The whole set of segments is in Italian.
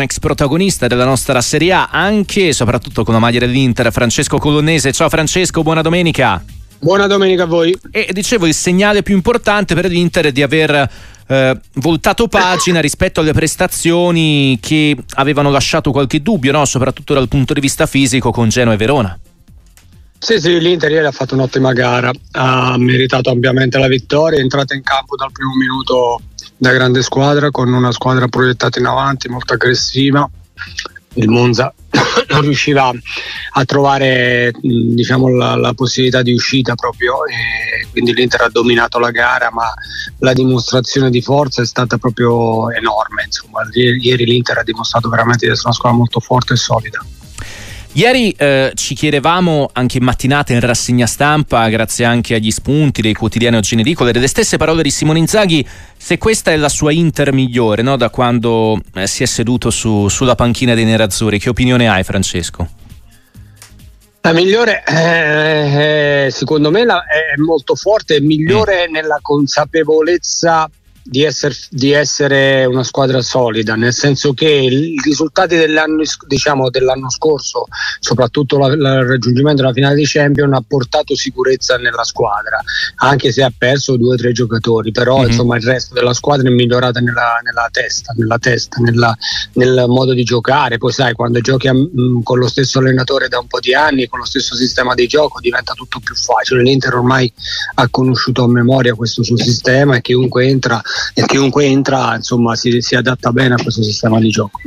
un ex protagonista della nostra Serie A, anche e soprattutto con la maglia dell'Inter, Francesco Colonnese. Ciao Francesco, buona domenica. Buona domenica a voi. E dicevo, il segnale più importante per l'Inter è di aver eh, voltato pagina rispetto alle prestazioni che avevano lasciato qualche dubbio, no? soprattutto dal punto di vista fisico con Genoa e Verona. Sì, sì, l'Inter ieri ha fatto un'ottima gara, ha meritato ampiamente la vittoria, è entrata in campo dal primo minuto da grande squadra, con una squadra proiettata in avanti, molto aggressiva. Il Monza non riusciva a trovare diciamo, la, la, possibilità di uscita proprio e quindi l'Inter ha dominato la gara ma la dimostrazione di forza è stata proprio enorme insomma. ieri l'Inter ha dimostrato veramente di essere una squadra molto forte e solida Ieri eh, ci chiedevamo anche in mattinata in rassegna stampa, grazie anche agli spunti dei quotidiani oggi delle stesse parole di Simone Inzaghi, se questa è la sua Inter migliore no? da quando eh, si è seduto su, sulla panchina dei nerazzurri. Che opinione hai Francesco? La migliore, eh, eh secondo me, la, è molto forte, è migliore mm. nella consapevolezza di essere, di essere, una squadra solida, nel senso che i risultati dell'anno, diciamo, dell'anno scorso, soprattutto la, la, il raggiungimento della finale di Champions, ha portato sicurezza nella squadra, anche se ha perso due o tre giocatori, però mm-hmm. insomma, il resto della squadra è migliorata nella, nella testa, nella testa nella, nel modo di giocare. Poi sai, quando giochi a, mh, con lo stesso allenatore da un po' di anni, con lo stesso sistema di gioco, diventa tutto più facile. L'Inter ormai ha conosciuto a memoria questo suo sistema e chiunque entra e chiunque entra insomma, si, si, adatta bene a questo sistema di gioco.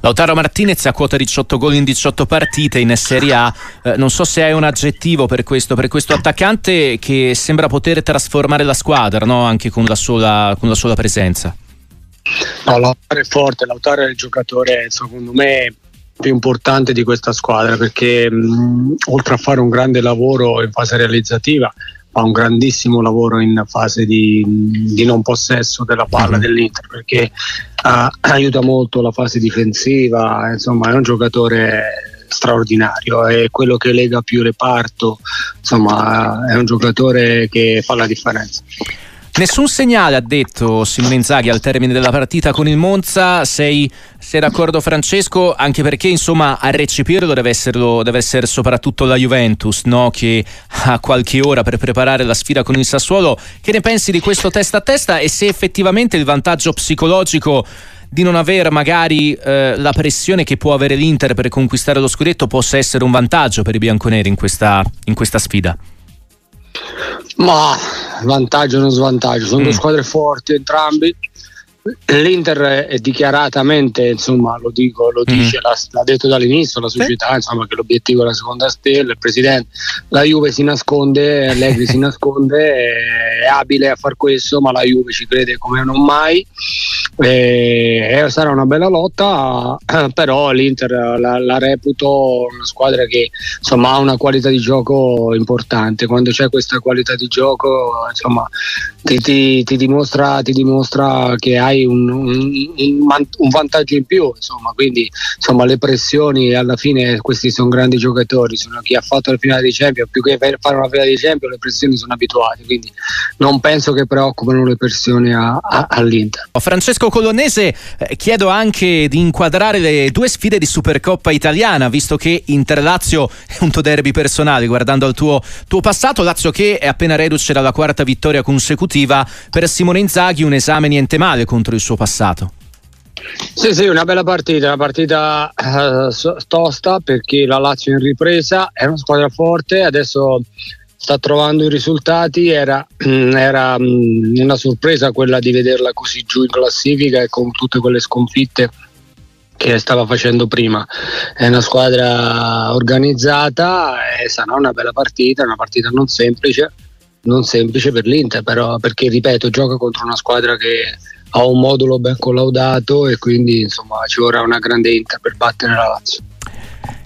Lautaro Martinez ha quota 18 gol in 18 partite in Serie A, eh, non so se hai un aggettivo per questo, per questo attaccante che sembra poter trasformare la squadra no? anche con la, sola, con la sola presenza. No, Lautaro è forte, Lautaro è il giocatore secondo me più importante di questa squadra perché mh, oltre a fare un grande lavoro in fase realizzativa fa un grandissimo lavoro in fase di, di non possesso della palla mhm. dell'Inter perché uh, aiuta molto la fase difensiva, insomma è un giocatore straordinario, è quello che lega più reparto, insomma è un giocatore che fa la differenza. Nessun segnale ha detto Simone Inzaghi al termine della partita con il Monza. Sei, sei d'accordo, Francesco? Anche perché insomma a recepirlo deve, esserlo, deve essere soprattutto la Juventus, no? che ha qualche ora per preparare la sfida con il Sassuolo. Che ne pensi di questo testa a testa e se effettivamente il vantaggio psicologico di non avere magari eh, la pressione che può avere l'Inter per conquistare lo scudetto possa essere un vantaggio per i bianconeri in questa, in questa sfida? Ma vantaggio o non svantaggio, sono mm. due squadre forti entrambi L'Inter è dichiaratamente, insomma, lo dico, lo dice, mm. l'ha, l'ha, detto dall'inizio la società, sì. insomma, che l'obiettivo è la seconda stella, il presidente, la Juve si nasconde, Allegri si nasconde, è abile a far questo, ma la Juve ci crede come non mai. E, sarà una bella lotta, però l'Inter la, la, reputo una squadra che insomma, ha una qualità di gioco importante. Quando c'è questa qualità di gioco, insomma, ti, ti, ti, dimostra, ti dimostra che hai un, un, un vantaggio in più, insomma, quindi le pressioni alla fine questi sono grandi giocatori, sono chi ha fatto la finale di Champions, più che fare una finale di Champions le pressioni sono abituate, quindi non penso che preoccupano le pressioni a, a, all'Inter. Francesco Colonnese, eh, chiedo anche di inquadrare le due sfide di Supercoppa italiana, visto che Inter-Lazio è un tuo derby personale, guardando al tuo, tuo passato, Lazio che è appena reduce dalla quarta vittoria consecutiva per Simone Inzaghi, un esame niente male contro il suo passato. Sì, sì, una bella partita, una partita eh, tosta perché la Lazio in ripresa è una squadra forte, adesso sta trovando i risultati, era, era mm, una sorpresa quella di vederla così giù in classifica e con tutte quelle sconfitte che stava facendo prima. È una squadra organizzata e sarà una bella partita, una partita non semplice, non semplice per l'Inter, però perché ripeto, gioca contro una squadra che ha un modulo ben collaudato e quindi insomma ci vorrà una grande Inter per battere la Lazio.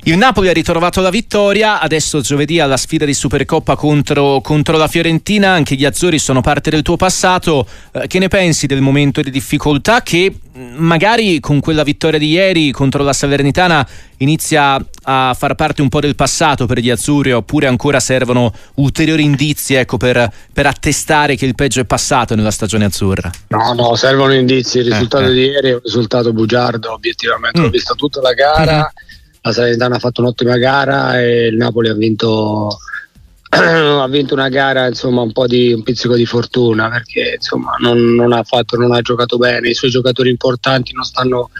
Il Napoli ha ritrovato la vittoria, adesso giovedì alla sfida di Supercoppa contro, contro la Fiorentina, anche gli Azzurri sono parte del tuo passato, eh, che ne pensi del momento di difficoltà che mm, magari con quella vittoria di ieri contro la Salernitana inizia a far parte un po' del passato per gli Azzurri oppure ancora servono ulteriori indizi ecco, per, per, attestare che il peggio è passato nella stagione azzurra? No, no, servono indizi, il eh, risultato eh, di ieri è un risultato bugiardo, obiettivamente. Mm. ho visto tutta la gara. Mm-hmm la Salernitana ha fatto un'ottima gara e il Napoli ha vinto, ha vinto una gara insomma un di un pizzico di fortuna perché insomma non, non, ha fatto, non ha giocato bene. I suoi giocatori importanti non stanno,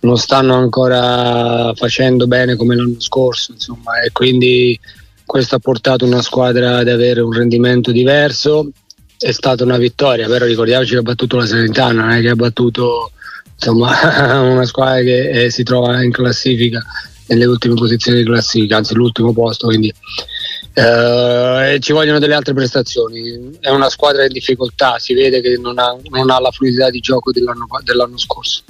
non stanno ancora facendo bene come l'anno scorso insomma e quindi questo ha portato una squadra ad avere un rendimento diverso. È stata una vittoria però ricordiamoci che ha battuto la Salernitana non è che ha battuto insomma una squadra che eh, si trova in classifica nelle ultime posizioni di classifica, anzi l'ultimo posto, quindi eh, ci vogliono delle altre prestazioni. È una squadra in difficoltà, si vede che non ha, non ha la fluidità di gioco dell'anno, dell'anno scorso.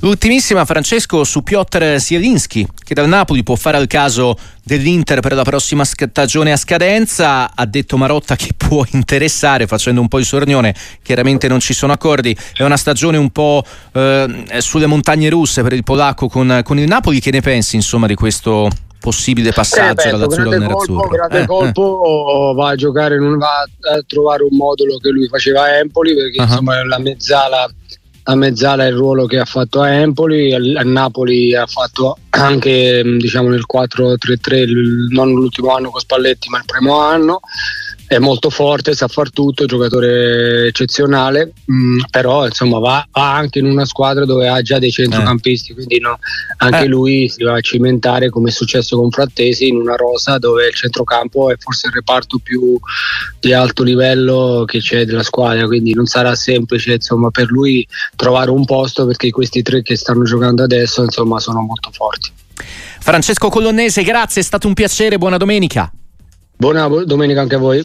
L'ultimissima Francesco su Piotr Zielinski che dal Napoli può fare al caso dell'Inter per la prossima stagione a scadenza. Ha detto Marotta che può interessare facendo un po' il sornione. Chiaramente non ci sono accordi. È una stagione un po' eh, sulle montagne russe per il polacco con, con, il Napoli. Che ne pensi insomma di questo possibile passaggio eh, dall'azzurro al nerazzurro? Grande eh, colpo. Eh. va a giocare va a trovare un modulo che lui faceva a Empoli perché uh-huh. insomma la mezzala a Mezzala il ruolo che ha fatto a Empoli, a Napoli ha fatto anche diciamo, nel 4-3-3, non l'ultimo anno con Spalletti ma il primo anno è molto forte, sa far tutto, giocatore eccezionale, mh, mm, però insomma va, va, anche in una squadra dove ha già dei centrocampisti, eh. quindi no, anche eh. lui si va a cimentare come è successo con Frattesi in una rosa dove il centrocampo è forse il reparto più di alto livello che c'è della squadra, quindi non sarà semplice insomma, per lui trovare un posto perché questi tre che stanno giocando adesso insomma, sono molto forti. Francesco Colonnese, grazie, è stato un piacere, buona domenica. Buona domenica anche a voi.